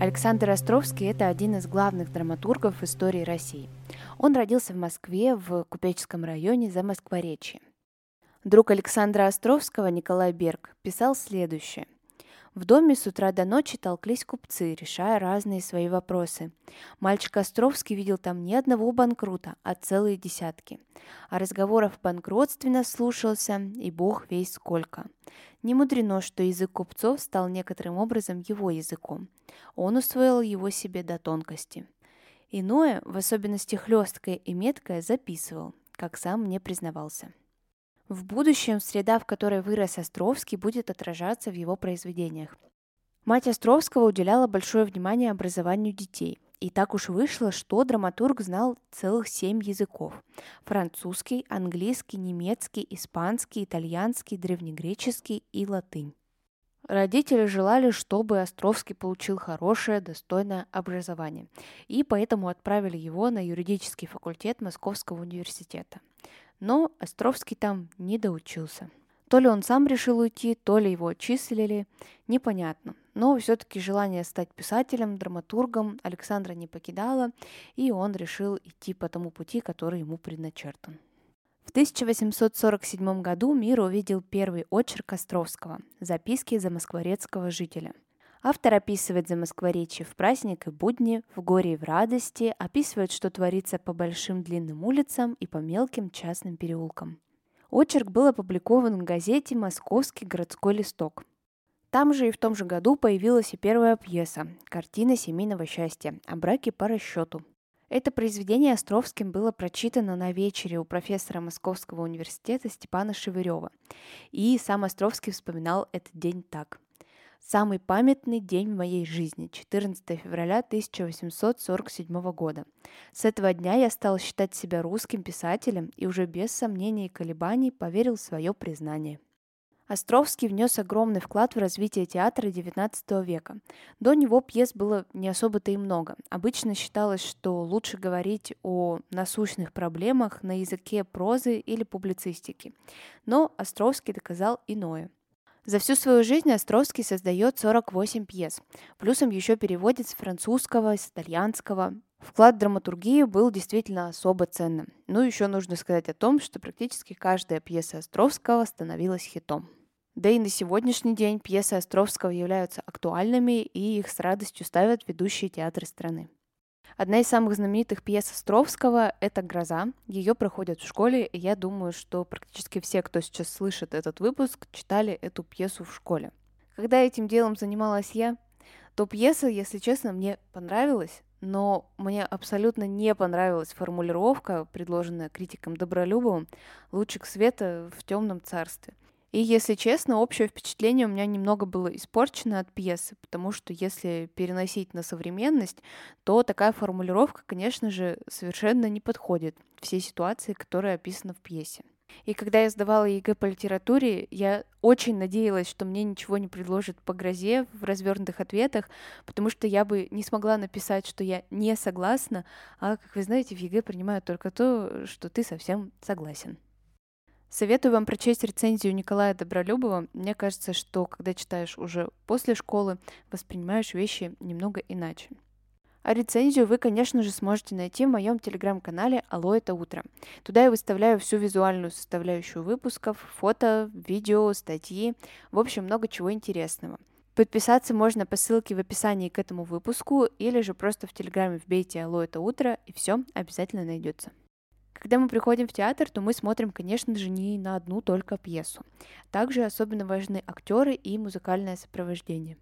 Александр Островский – это один из главных драматургов истории России. Он родился в Москве в Купеческом районе за Москворечье. Друг Александра Островского, Николай Берг, писал следующее. В доме с утра до ночи толклись купцы, решая разные свои вопросы. Мальчик Островский видел там не одного банкрута, а целые десятки. А разговоров банкротственно слушался, и бог весь сколько. Не мудрено, что язык купцов стал некоторым образом его языком. Он усвоил его себе до тонкости. Иное, в особенности хлесткое и меткое, записывал, как сам мне признавался. В будущем среда, в которой вырос Островский, будет отражаться в его произведениях. Мать Островского уделяла большое внимание образованию детей. И так уж вышло, что драматург знал целых семь языков. Французский, английский, немецкий, испанский, итальянский, древнегреческий и латынь. Родители желали, чтобы Островский получил хорошее, достойное образование, и поэтому отправили его на юридический факультет Московского университета. Но Островский там не доучился. То ли он сам решил уйти, то ли его отчислили, непонятно. Но все-таки желание стать писателем, драматургом Александра не покидало, и он решил идти по тому пути, который ему предначертан. В 1847 году мир увидел первый очерк Островского «Записки замоскворецкого жителя». Автор описывает Замоскворечье в праздник и будни, в горе и в радости, описывает, что творится по большим длинным улицам и по мелким частным переулкам. Очерк был опубликован в газете «Московский городской листок». Там же и в том же году появилась и первая пьеса «Картина семейного счастья» о браке по расчету. Это произведение Островским было прочитано на вечере у профессора Московского университета Степана Шевырева. И сам Островский вспоминал этот день так. Самый памятный день в моей жизни, 14 февраля 1847 года. С этого дня я стал считать себя русским писателем и уже без сомнений и колебаний поверил в свое признание. Островский внес огромный вклад в развитие театра XIX века. До него пьес было не особо-то и много. Обычно считалось, что лучше говорить о насущных проблемах на языке прозы или публицистики. Но Островский доказал иное – за всю свою жизнь Островский создает 48 пьес. Плюсом еще переводит с французского, с итальянского. Вклад в драматургию был действительно особо ценным. Ну, еще нужно сказать о том, что практически каждая пьеса Островского становилась хитом. Да и на сегодняшний день пьесы Островского являются актуальными, и их с радостью ставят ведущие театры страны. Одна из самых знаменитых пьес Островского — это «Гроза». Ее проходят в школе, и я думаю, что практически все, кто сейчас слышит этот выпуск, читали эту пьесу в школе. Когда этим делом занималась я, то пьеса, если честно, мне понравилась, но мне абсолютно не понравилась формулировка, предложенная критиком Добролюбовым «Лучик света в темном царстве». И, если честно, общее впечатление у меня немного было испорчено от пьесы, потому что если переносить на современность, то такая формулировка, конечно же, совершенно не подходит всей ситуации, которая описана в пьесе. И когда я сдавала ЕГЭ по литературе, я очень надеялась, что мне ничего не предложат по грозе в развернутых ответах, потому что я бы не смогла написать, что я не согласна, а, как вы знаете, в ЕГЭ принимают только то, что ты совсем согласен. Советую вам прочесть рецензию Николая Добролюбова. Мне кажется, что когда читаешь уже после школы, воспринимаешь вещи немного иначе. А рецензию вы, конечно же, сможете найти в моем телеграм-канале «Алло, это утро». Туда я выставляю всю визуальную составляющую выпусков, фото, видео, статьи, в общем, много чего интересного. Подписаться можно по ссылке в описании к этому выпуску или же просто в телеграме вбейте «Алло, это утро» и все обязательно найдется. Когда мы приходим в театр, то мы смотрим, конечно же, не на одну только пьесу. Также особенно важны актеры и музыкальное сопровождение.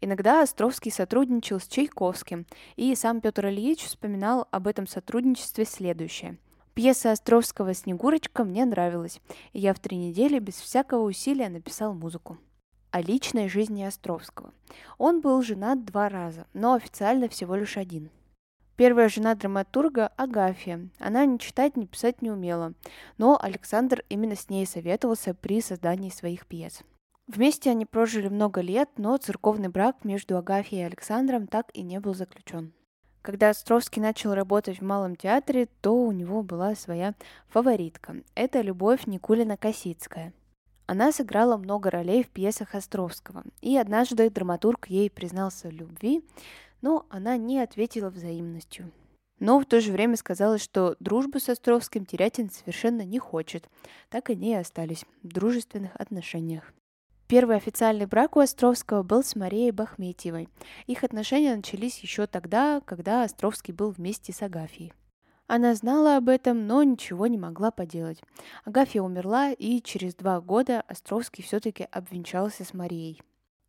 Иногда Островский сотрудничал с Чайковским, и сам Петр Ильич вспоминал об этом сотрудничестве следующее. Пьеса Островского «Снегурочка» мне нравилась, и я в три недели без всякого усилия написал музыку. о личной жизни Островского. Он был женат два раза, но официально всего лишь один. Первая жена драматурга – Агафья. Она ни читать, ни писать не умела, но Александр именно с ней советовался при создании своих пьес. Вместе они прожили много лет, но церковный брак между Агафьей и Александром так и не был заключен. Когда Островский начал работать в Малом театре, то у него была своя фаворитка. Это Любовь Никулина-Косицкая. Она сыграла много ролей в пьесах Островского, и однажды драматург ей признался в любви, но она не ответила взаимностью. Но в то же время сказала, что дружбу с Островским терять он совершенно не хочет. Так они и остались в дружественных отношениях. Первый официальный брак у Островского был с Марией Бахметьевой. Их отношения начались еще тогда, когда Островский был вместе с Агафьей. Она знала об этом, но ничего не могла поделать. Агафья умерла, и через два года Островский все-таки обвенчался с Марией.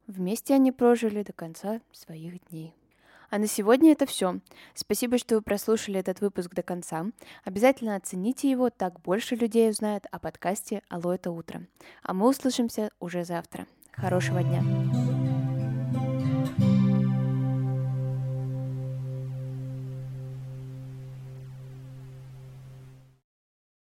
Вместе они прожили до конца своих дней. А на сегодня это все. Спасибо, что вы прослушали этот выпуск до конца. Обязательно оцените его, так больше людей узнают о подкасте «Алло, это утро». А мы услышимся уже завтра. Хорошего дня!